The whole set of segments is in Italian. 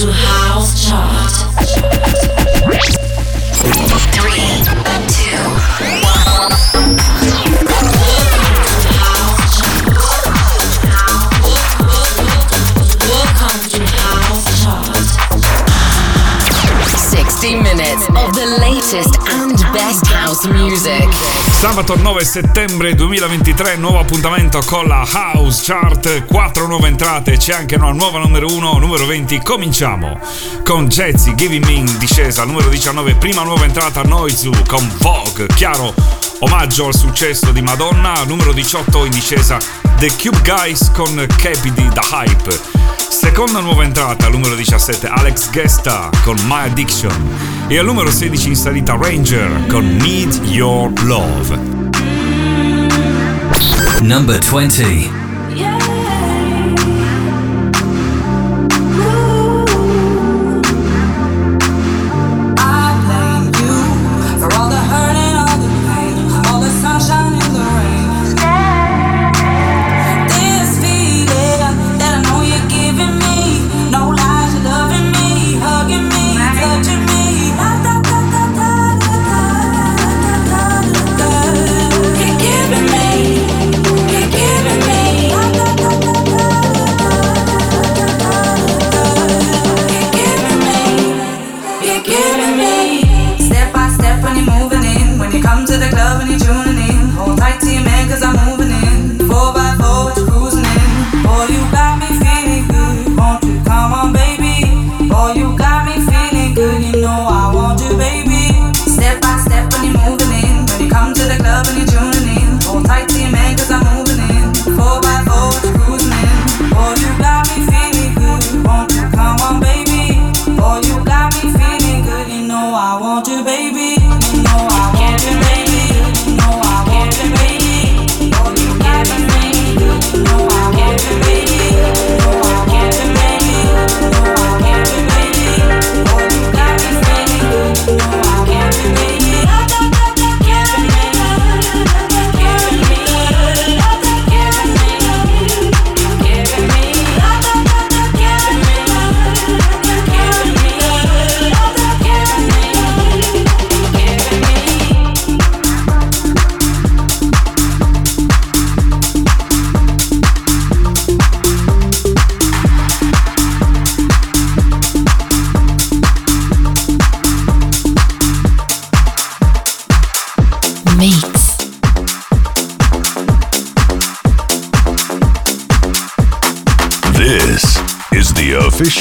too high. Sabato 9 settembre 2023, nuovo appuntamento con la House Chart, 4 nuove entrate, c'è anche una nuova numero 1, numero 20. Cominciamo con Jazzy Giving Me in discesa, numero 19, prima nuova entrata Noizu con Vogue, chiaro omaggio al successo di Madonna, numero 18 in discesa The Cube Guys con Capidi The Hype. Seconda nuova entrata, numero 17, Alex Gesta con My Addiction. E al numero 16 in salita Ranger con Need Your Love. Number 20.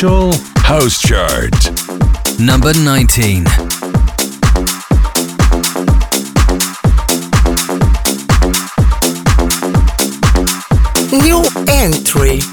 Official house chart. Number 19. New entry.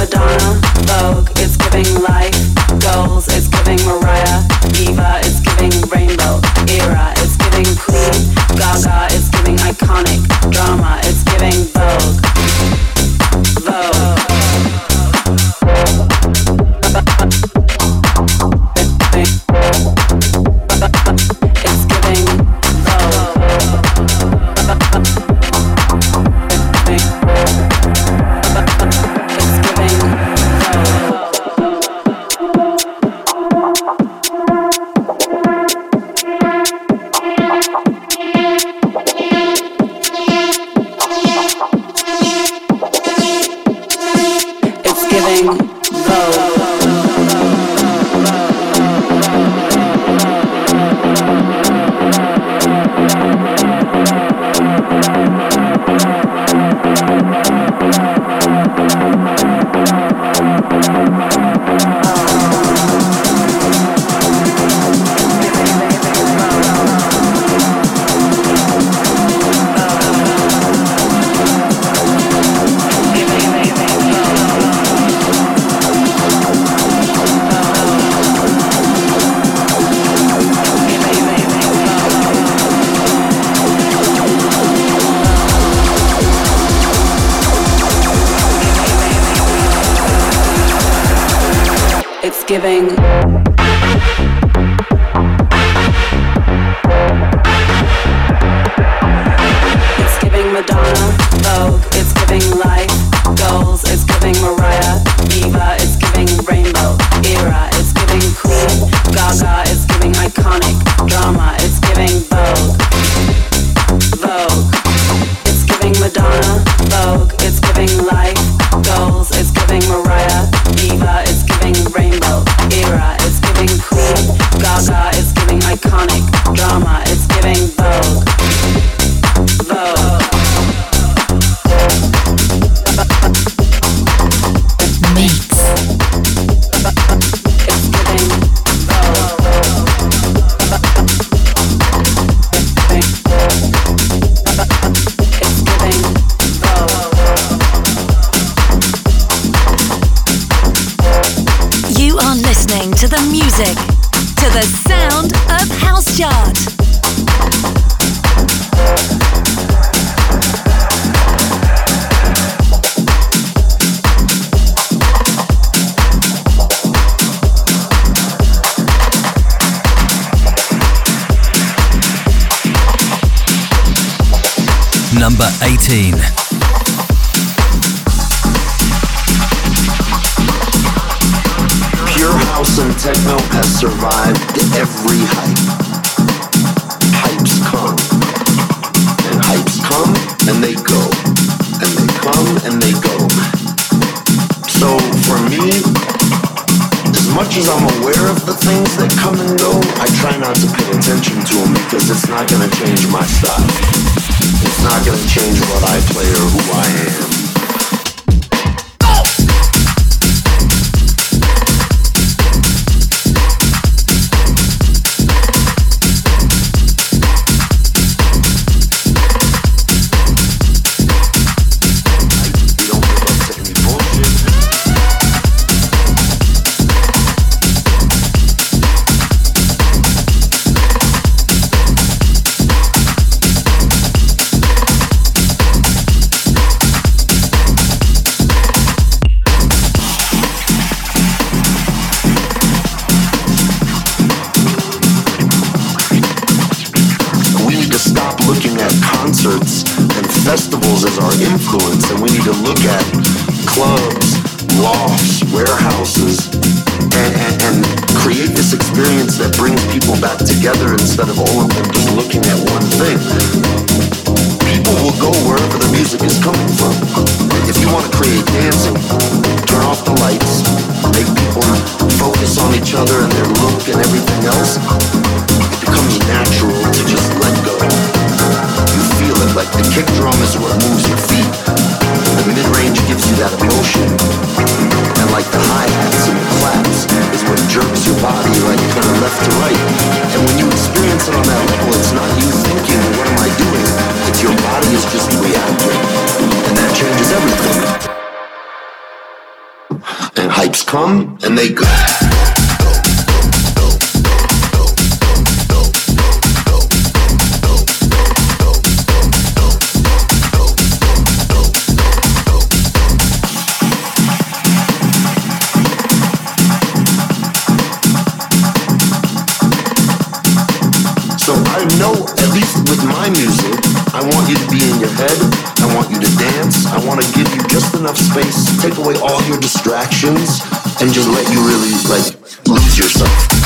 Madonna. To the sound of House Chart. Number 18. And techno has survived every hype. Hypes come, and hypes come, and they go, and they come, and they go. So for me, as much as I'm aware of the things that come and go, I try not to pay attention to them because it's not gonna change my style. It's not gonna change what I play or who I am. come and they go. So I know, at least with my music, I want you to be in your head want you to dance. I want to give you just enough space, take away all your distractions, and just let you really like lose yourself.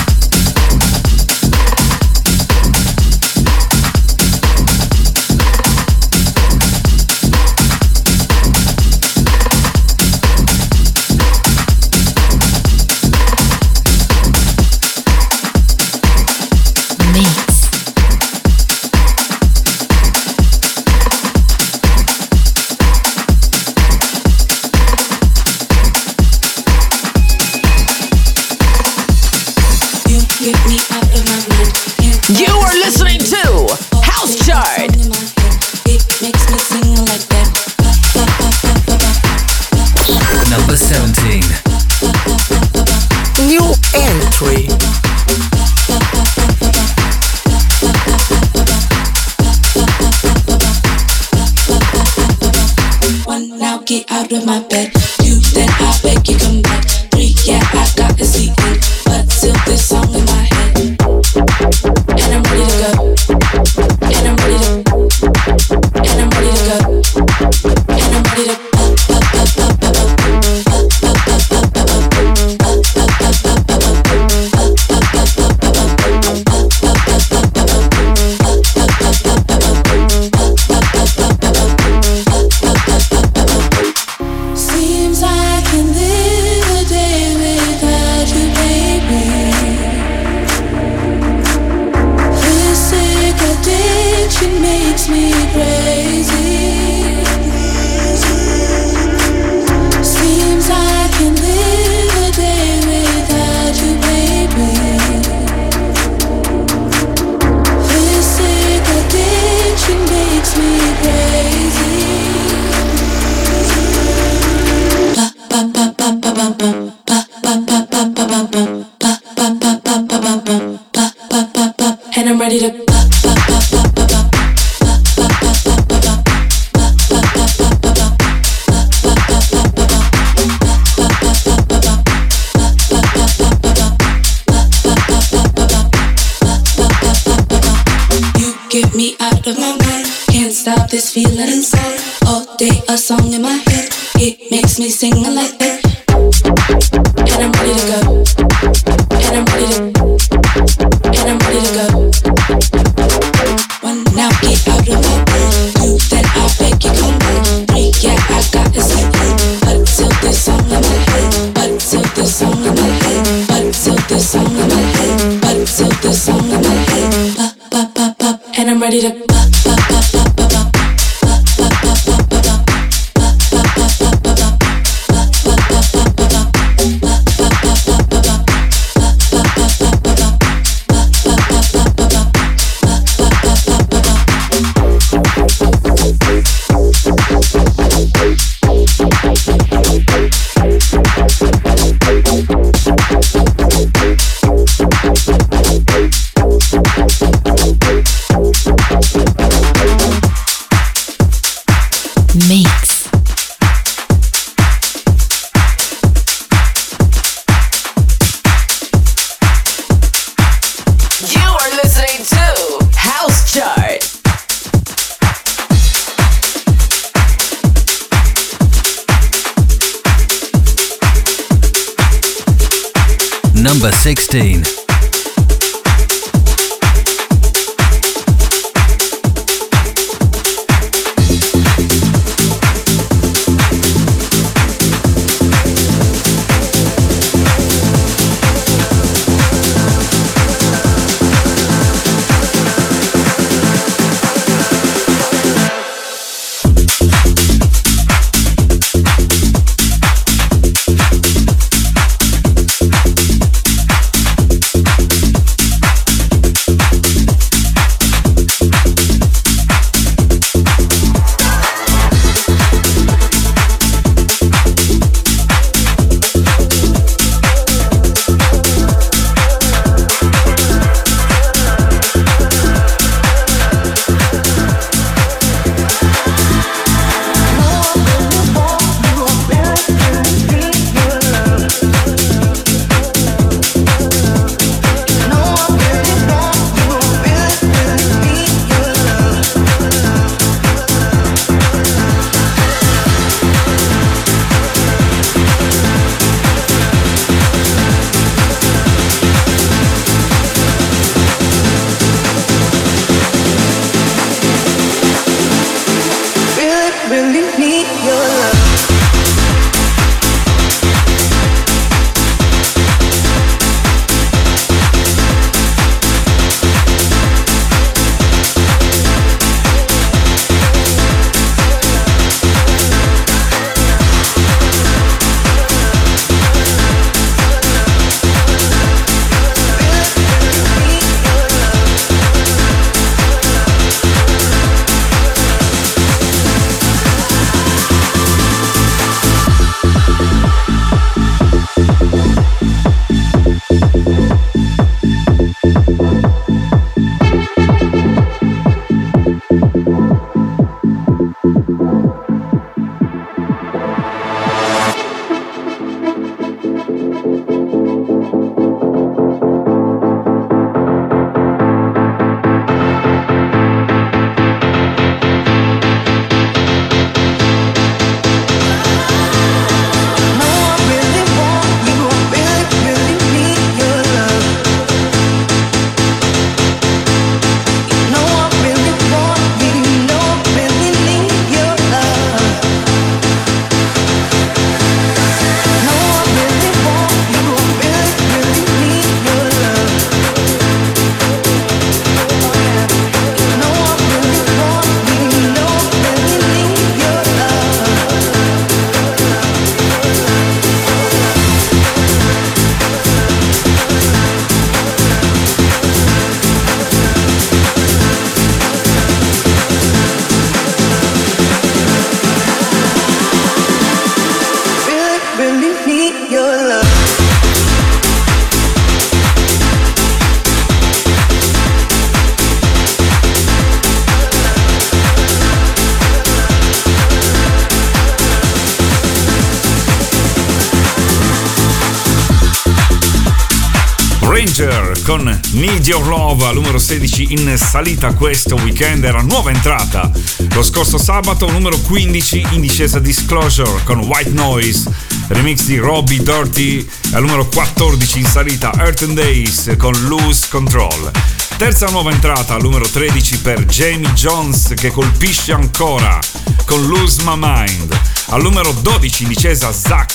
Con Need Your Love numero 16 in salita questo weekend era nuova entrata. Lo scorso sabato numero 15 in discesa Disclosure con White Noise, remix di Robbie Dirty al numero 14 in salita Earth and Days con Loose Control. Terza nuova entrata numero 13 per Jamie Jones che colpisce ancora con Lose My Mind. Al numero 12 in discesa Zach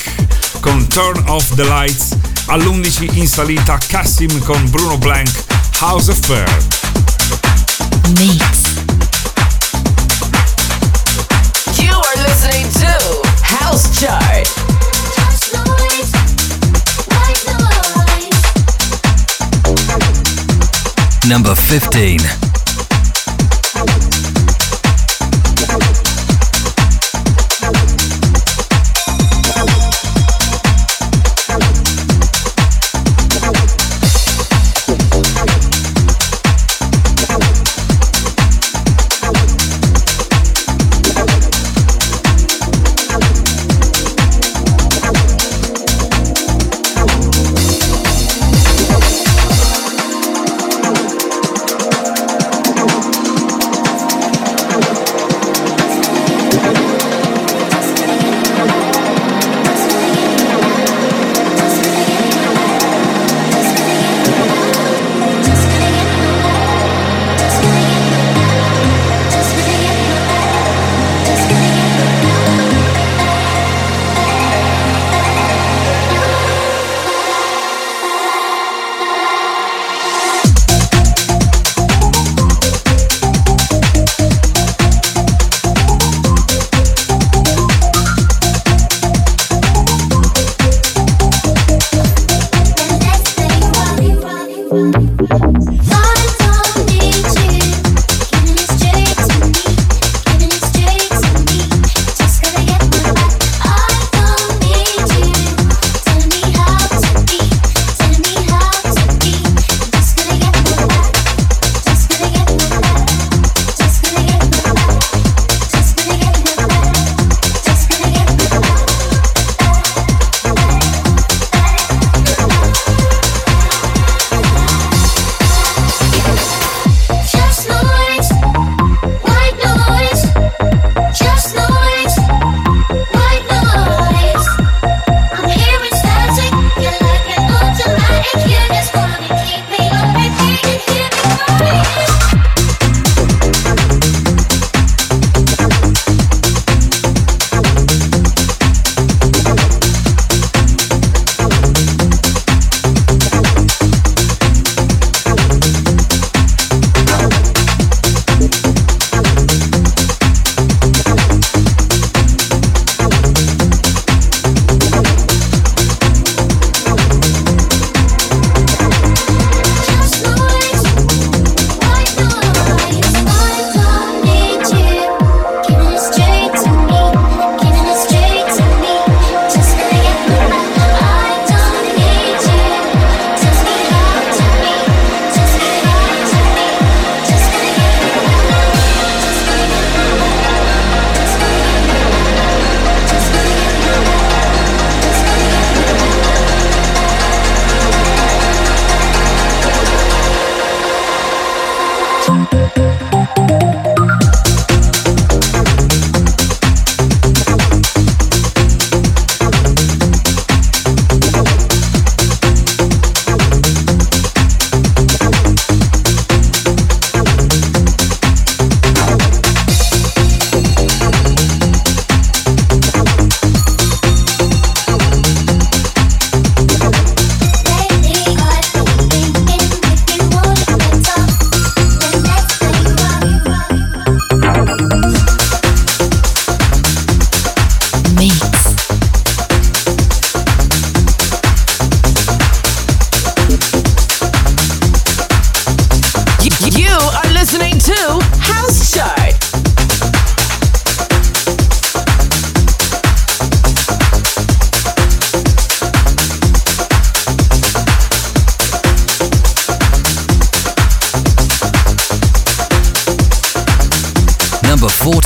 con Turn Off the Lights all'11 in salita Cassim con Bruno Blank House of Fair. Mix. You are listening to House Chart. Number 15. Yeah.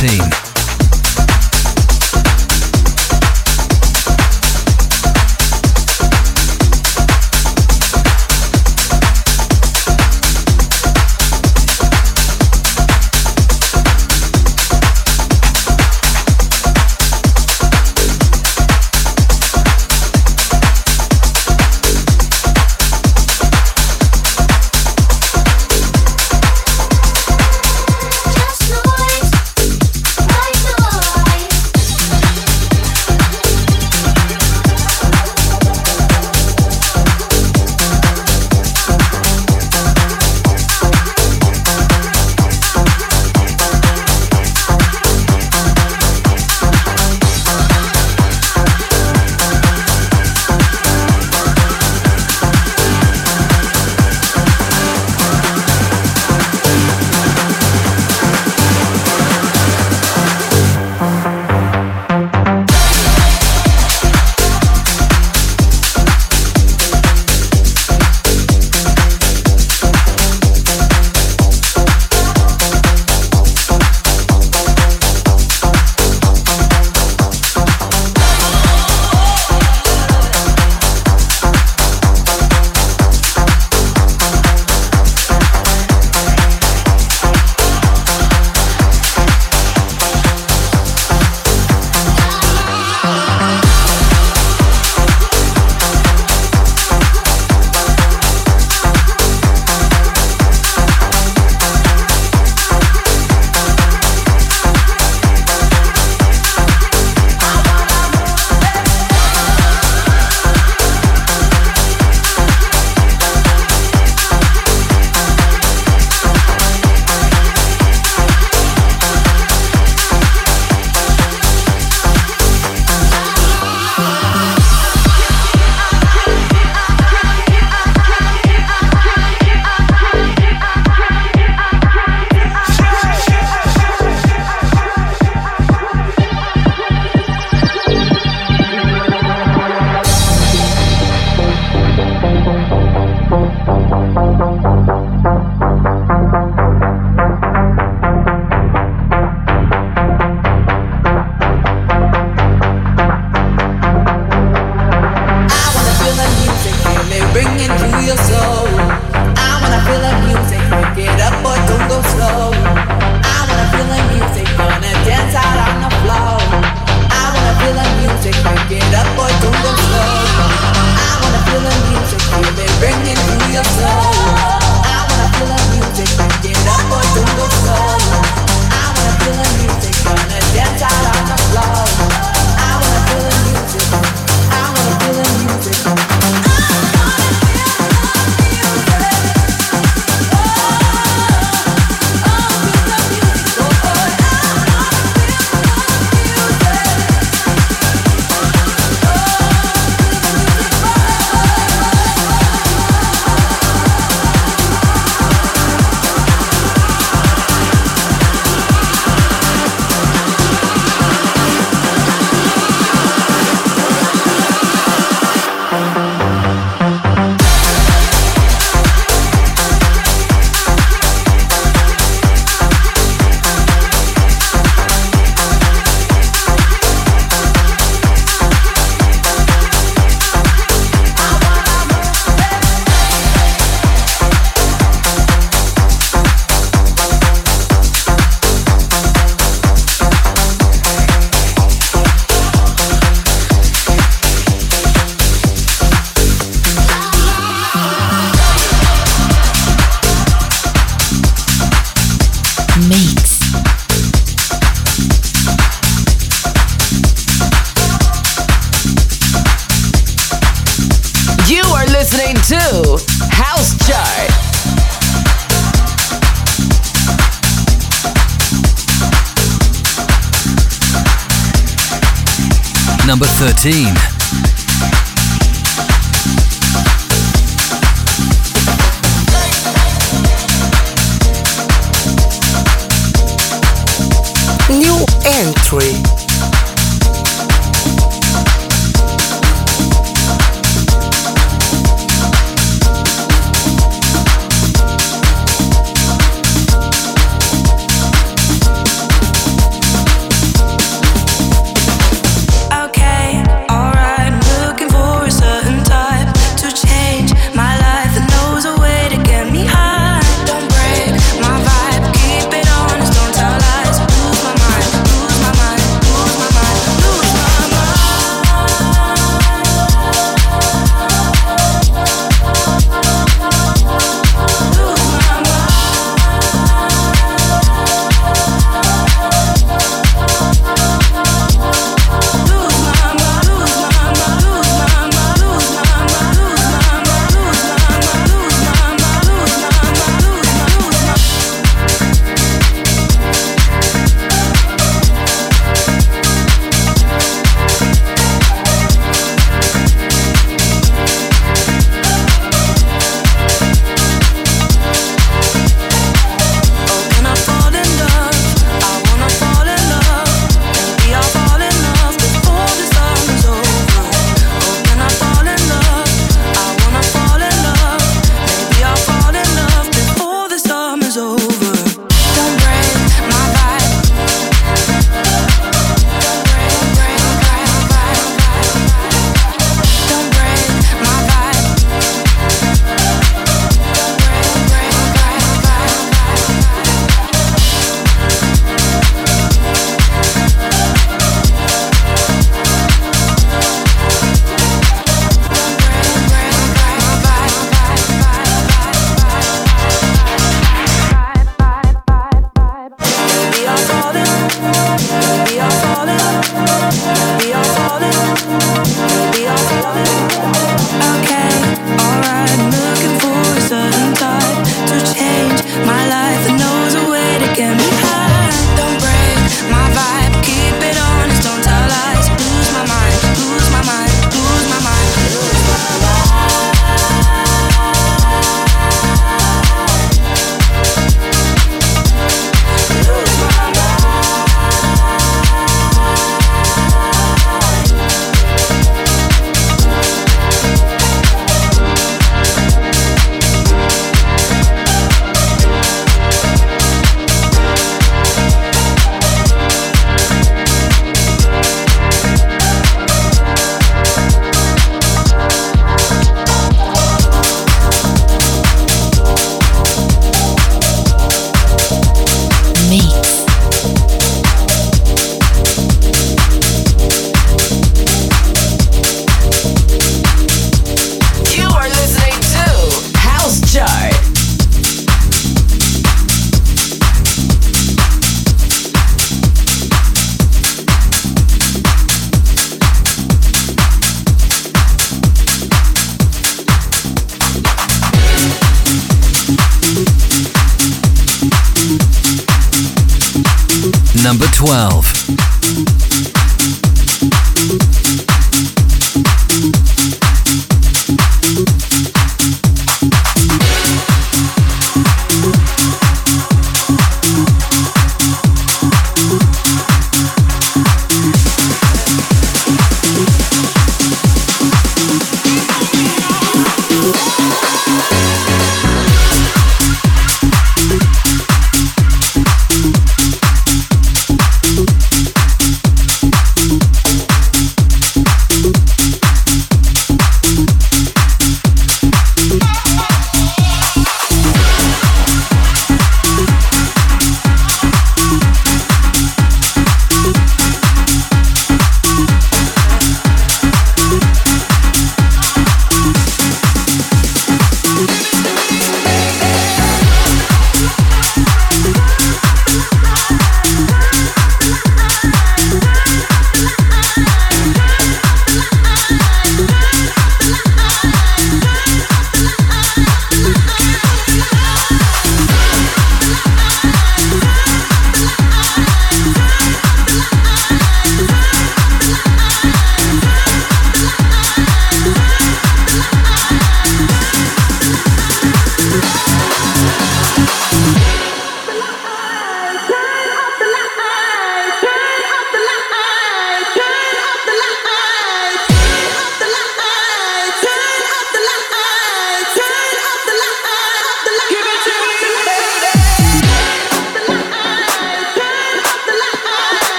Team. free.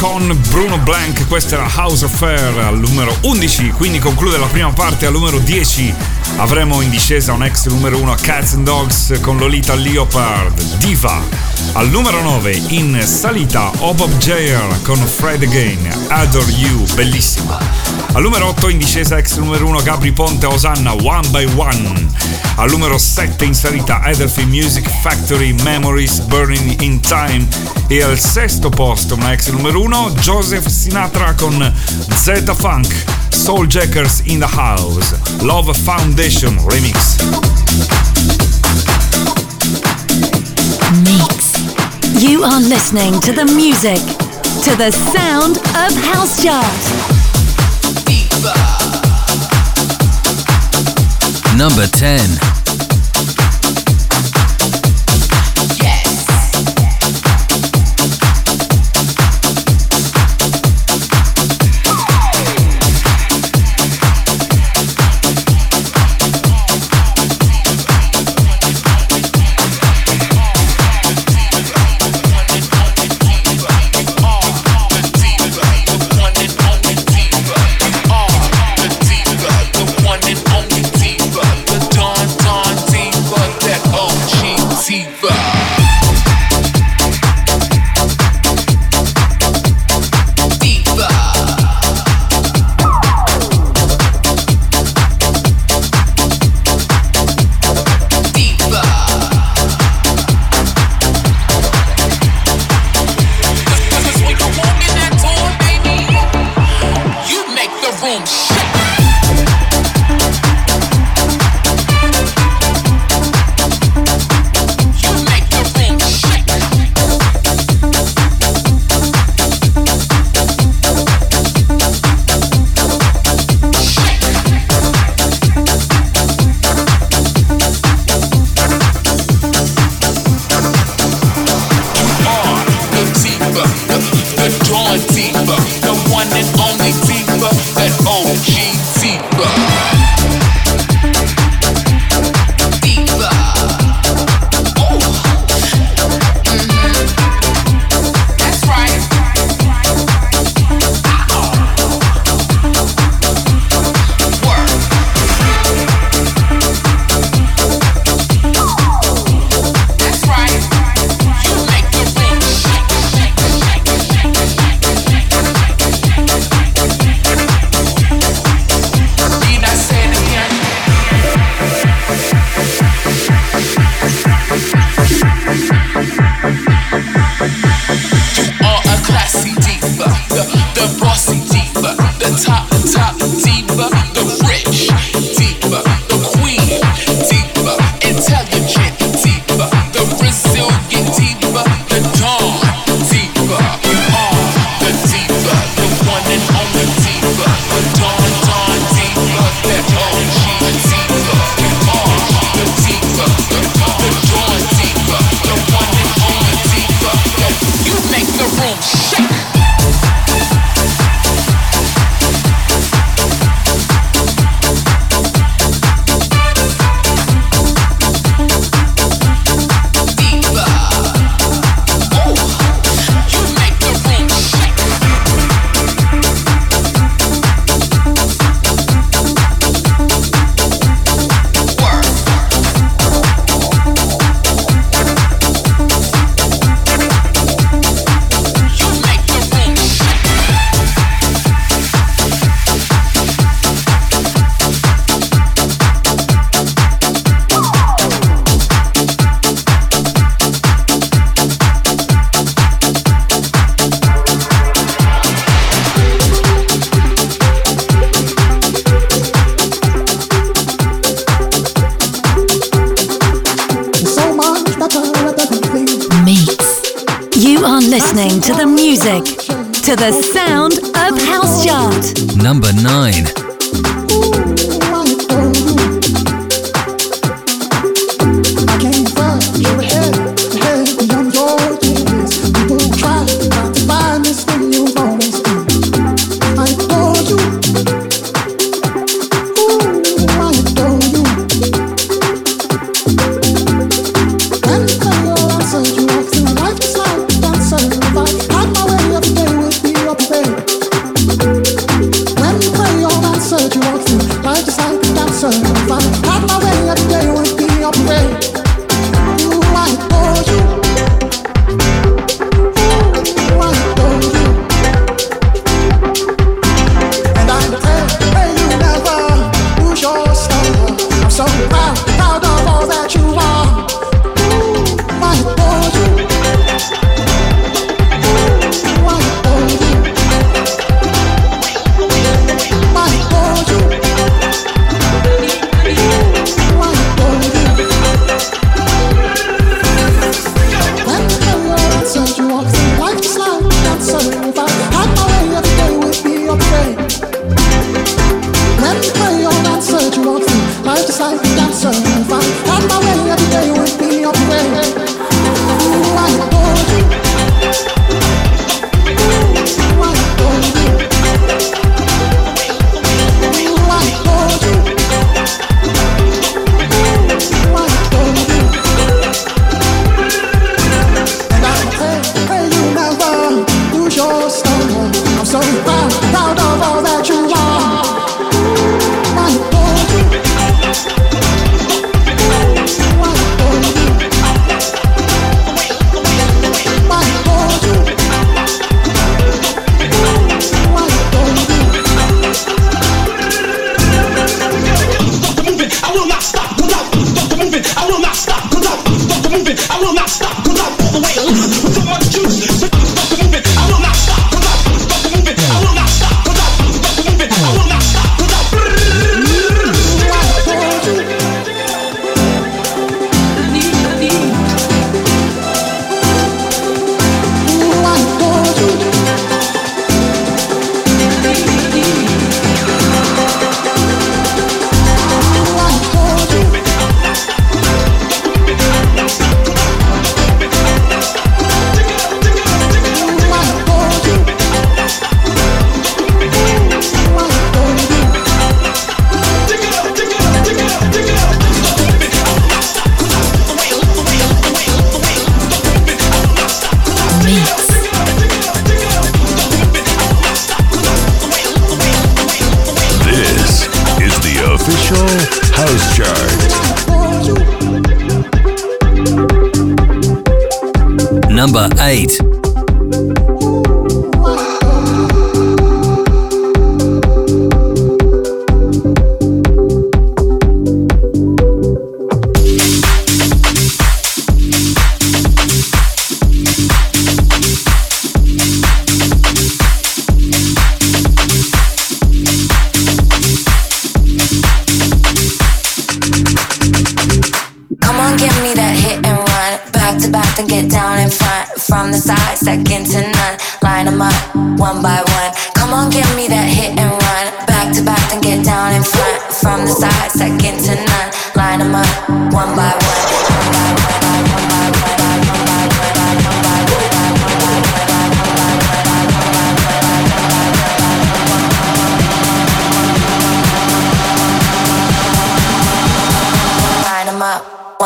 Con Bruno Blank, questa era House Affair al numero 11, quindi conclude la prima parte al numero 10. Avremo in discesa un ex numero 1 Cats and Dogs con Lolita Leopard, Diva. Al numero 9 in salita Obob Jair con Fred Again, Adore You, bellissima. Al numero 8 in discesa ex numero 1 Gabri Ponte Osanna One by One. Al numero 7 in salita Edelphi Music Factory Memories Burning in Time. E al sesto posto, una ex numero 1, Joseph Sinatra con Z Funk, Soul Jackers in the House, Love Foundation Remix. Mix. You are listening to the music, to the sound of House Chart. Number 10.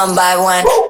One by one.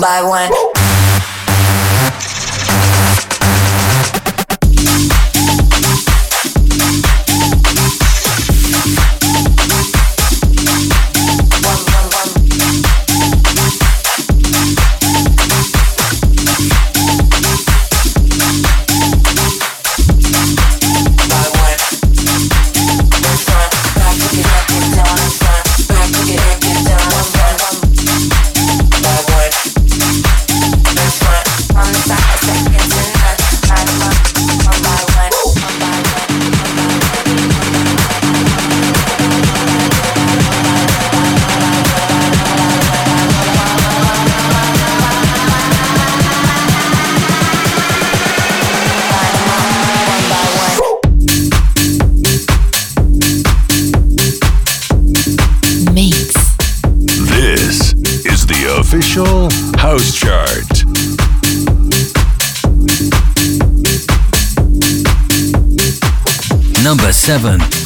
By one. number 7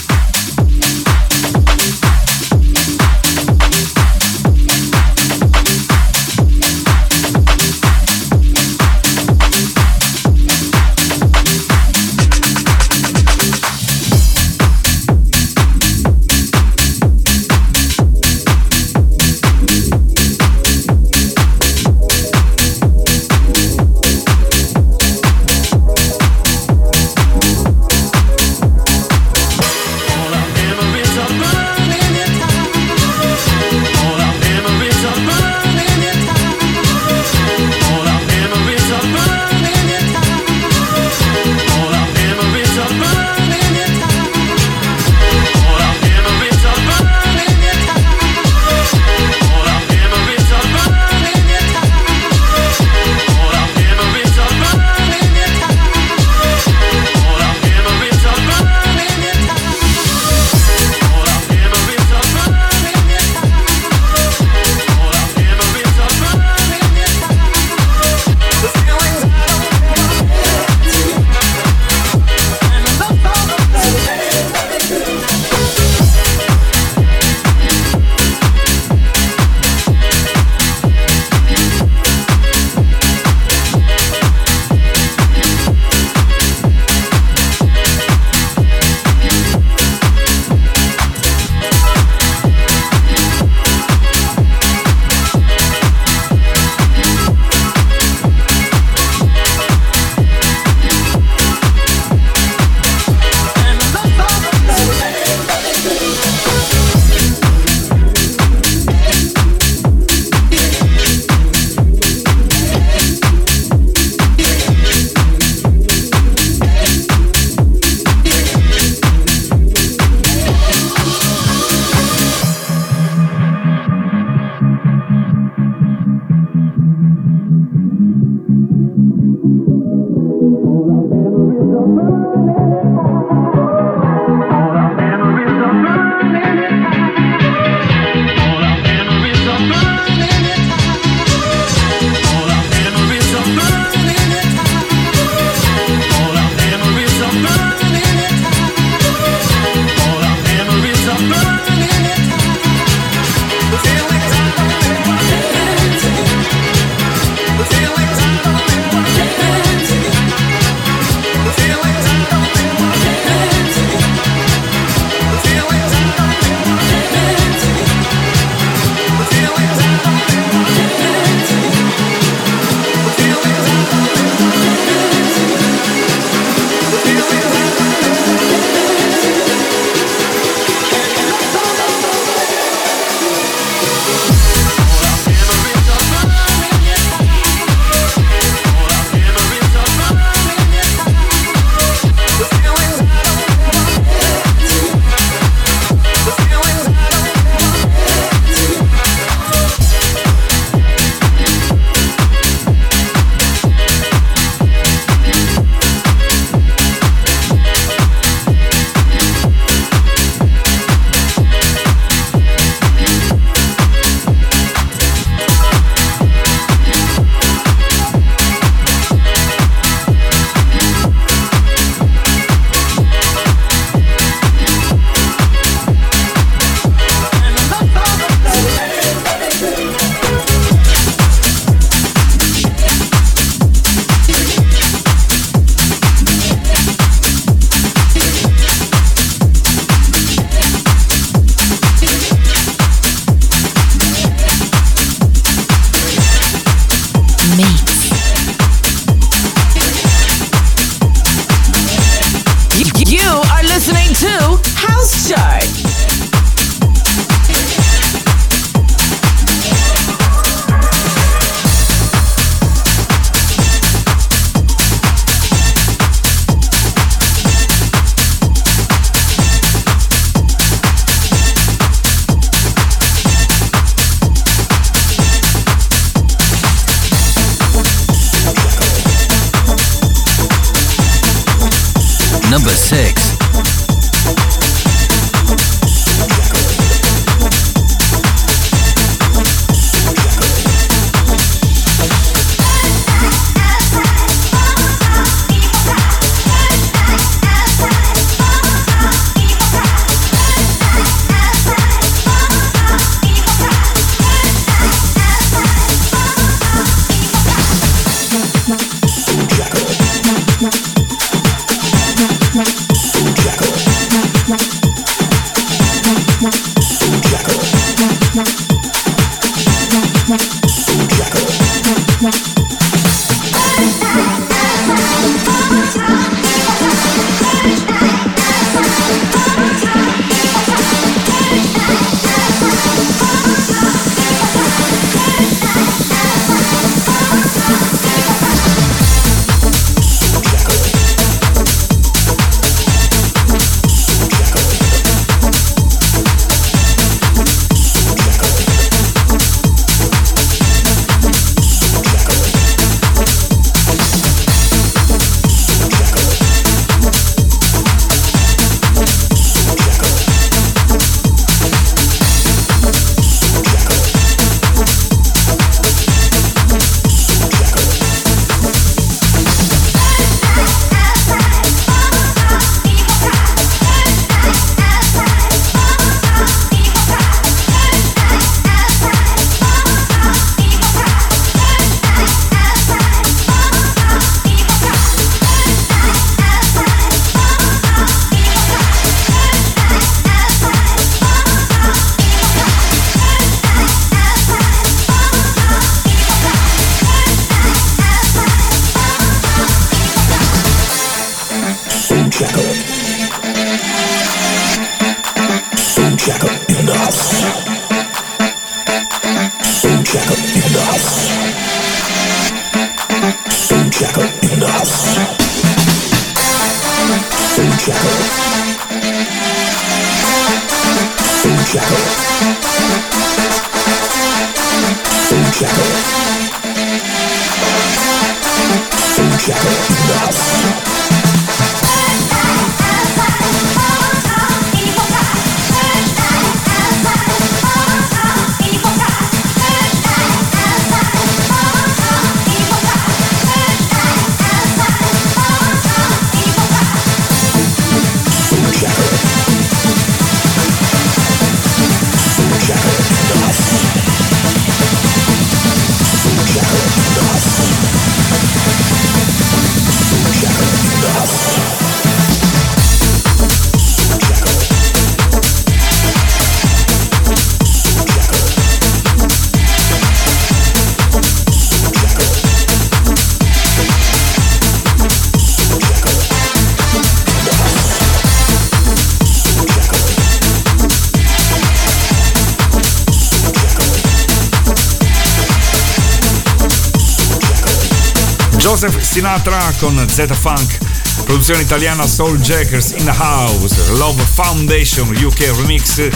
Joseph Sinatra con Z Funk, produzione italiana Soul Jackers in the House, Love Foundation UK Remix,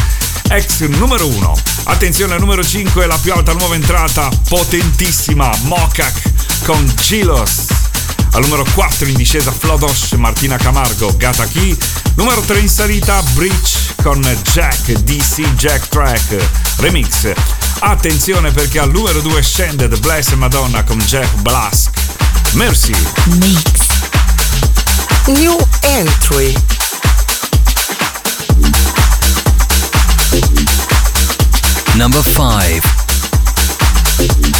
ex numero 1. Attenzione al numero 5, la più alta nuova entrata, potentissima, Mokak con Gilos. Al numero 4 in discesa Flodosh, Martina Camargo, Gata Key. Numero 3 in salita, Breach con Jack, DC Jack Track, remix. Attenzione perché al numero 2 scende The Blessed Madonna con Jeff Blask. Merci. Mix. New entry. Number 5.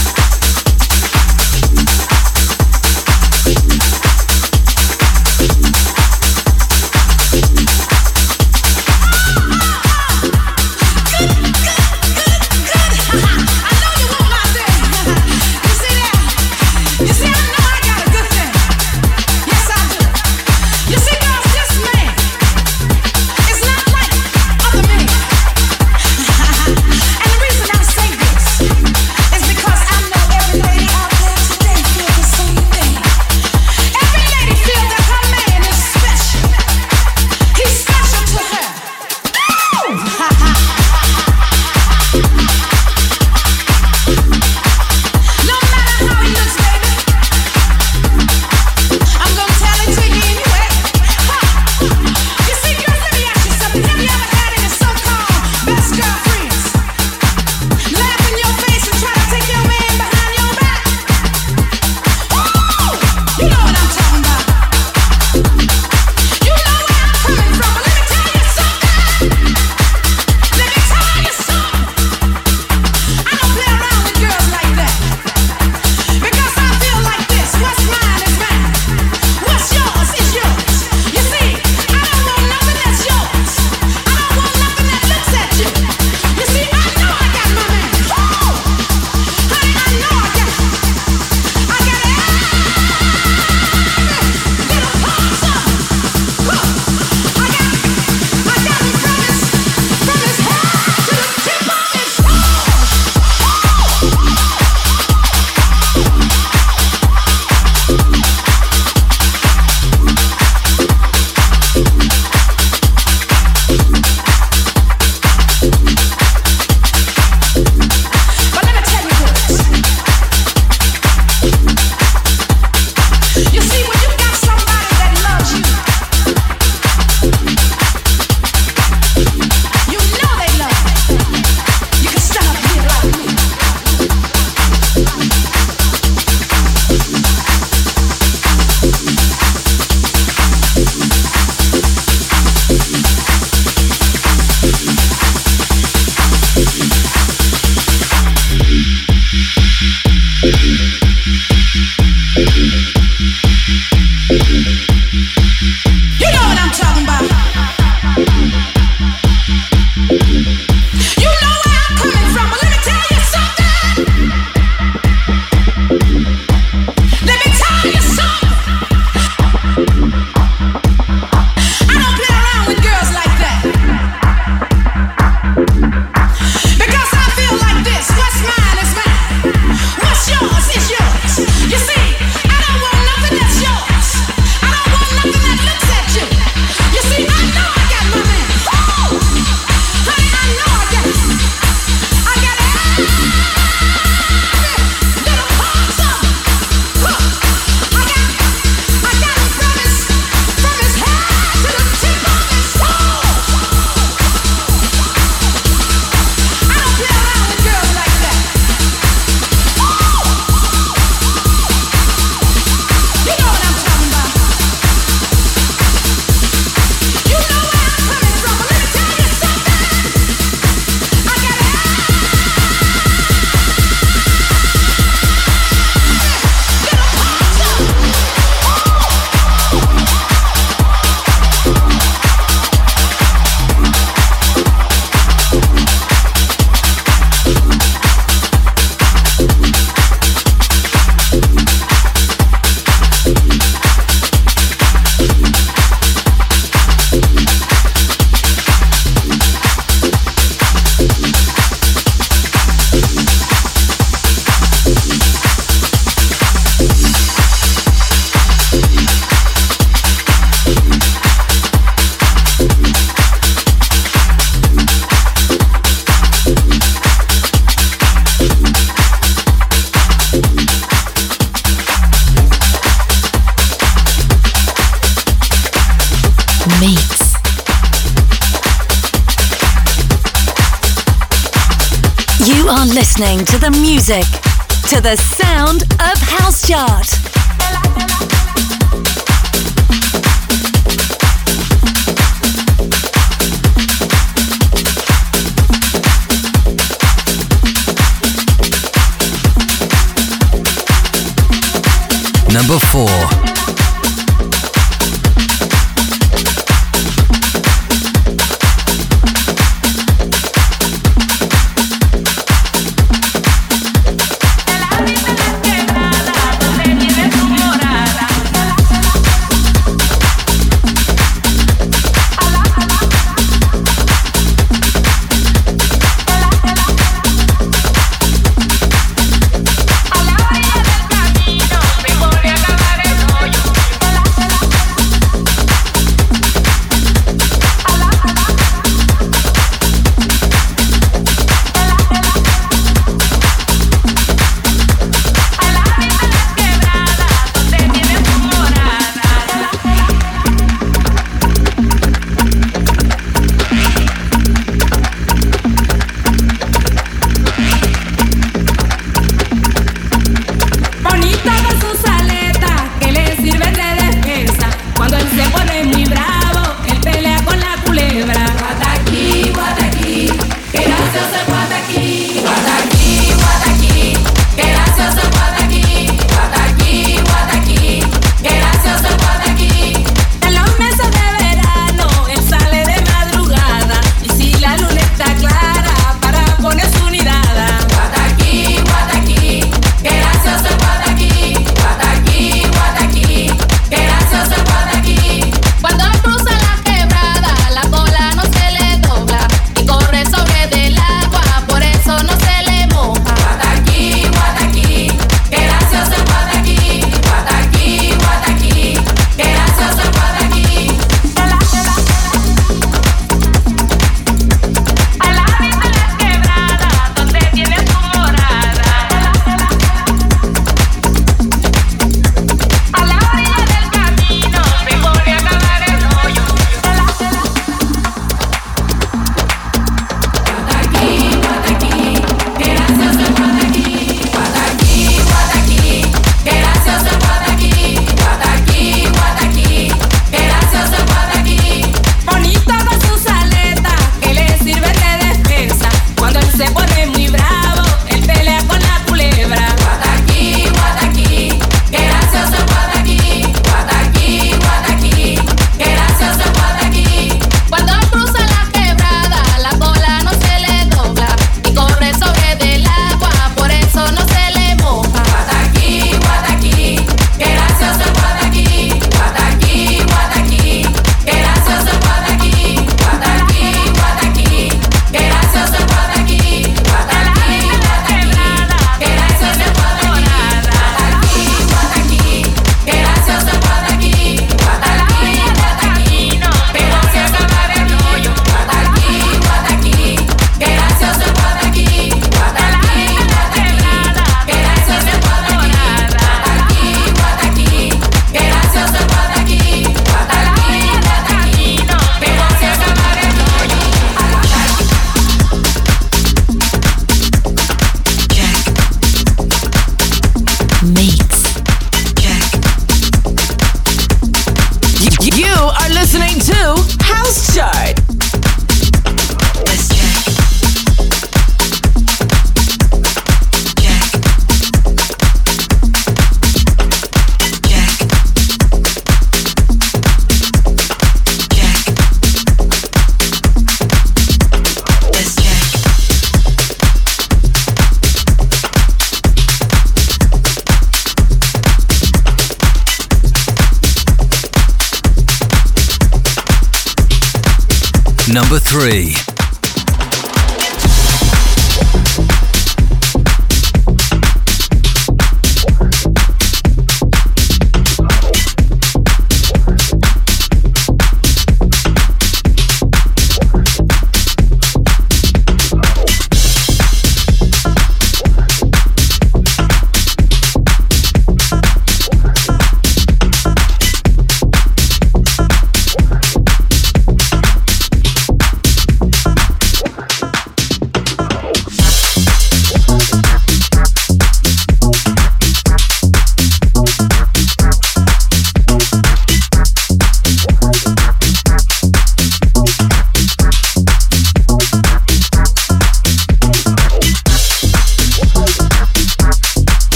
free.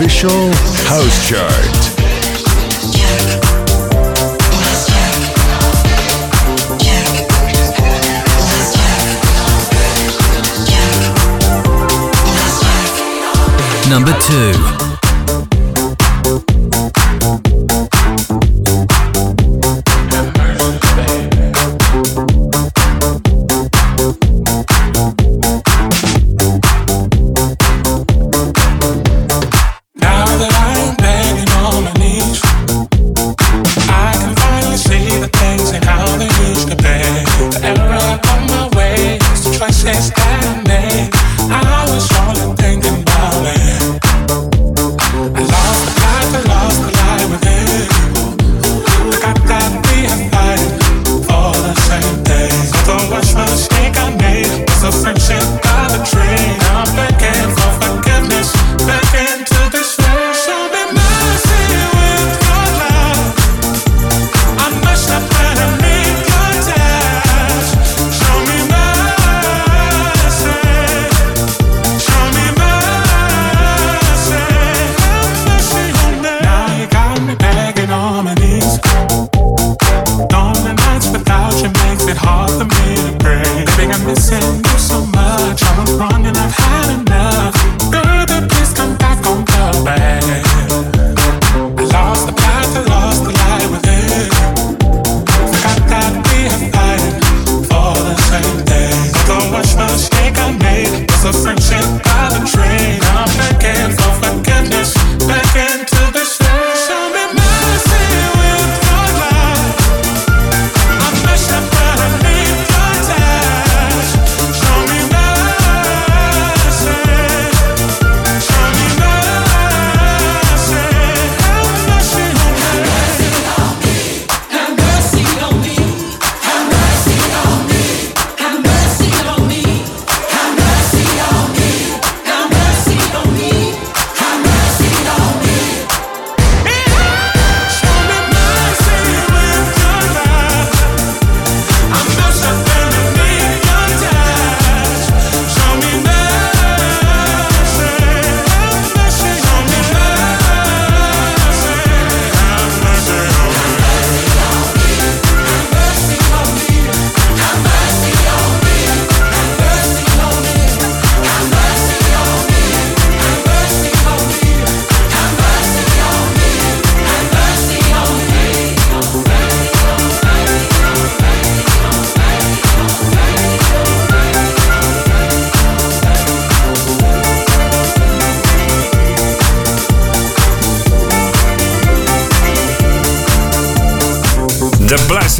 Official House Chart. Number two.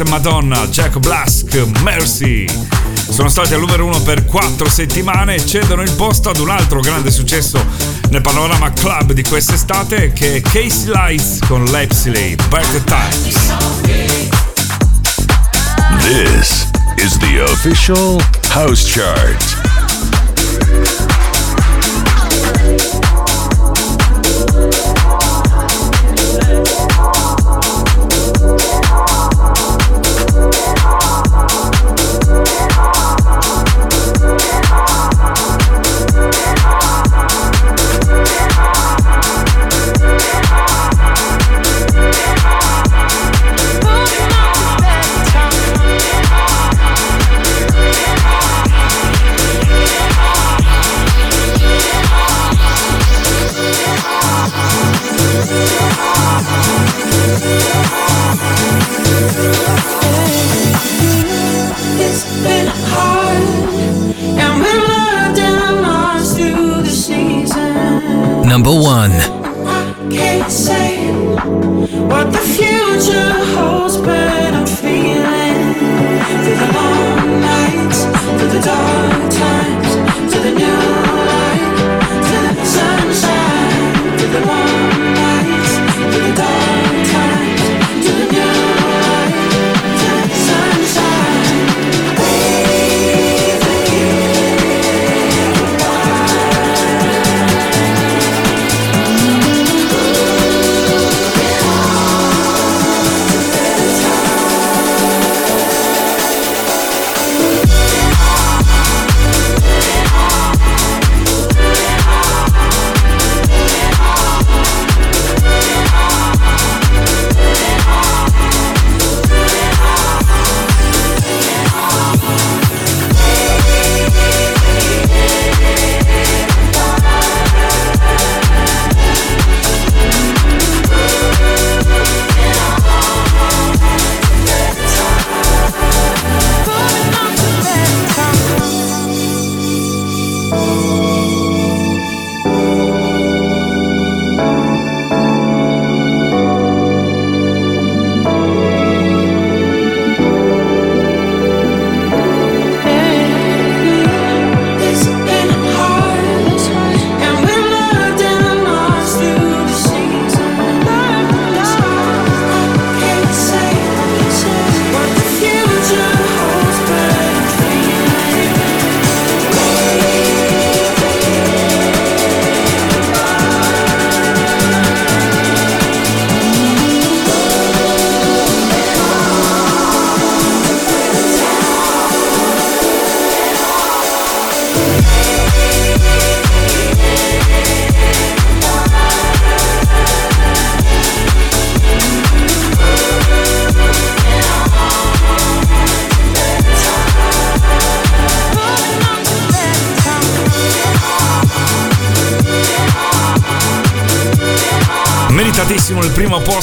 Madonna, Jack Blask, Mercy. Sono stati al numero uno per quattro settimane e cedono il posto ad un altro grande successo nel panorama club di quest'estate che è Casey Lights con Lepsley, Better Times. This is the official House Chart.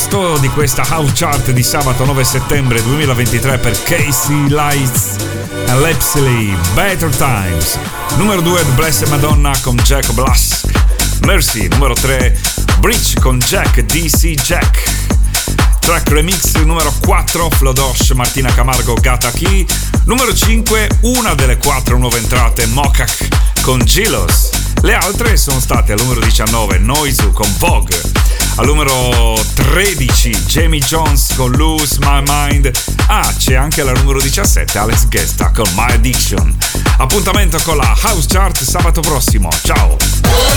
Posto di questa house chart di sabato 9 settembre 2023 per Casey Lights e Lepsley, Better Times. Numero 2 The Blessed Madonna con Jack Blass. Mercy, numero 3 Bridge con Jack DC Jack. Track remix numero 4 Flodosh Martina Camargo Gata Key. Numero 5 una delle quattro nuove entrate Mokak con Gilos. Le altre sono state al numero 19 Noizu con Vogue. Al numero 13 Jamie Jones con Lose My Mind. Ah, c'è anche la numero 17 Alex Gesta con My Addiction. Appuntamento con la House Chart sabato prossimo. Ciao!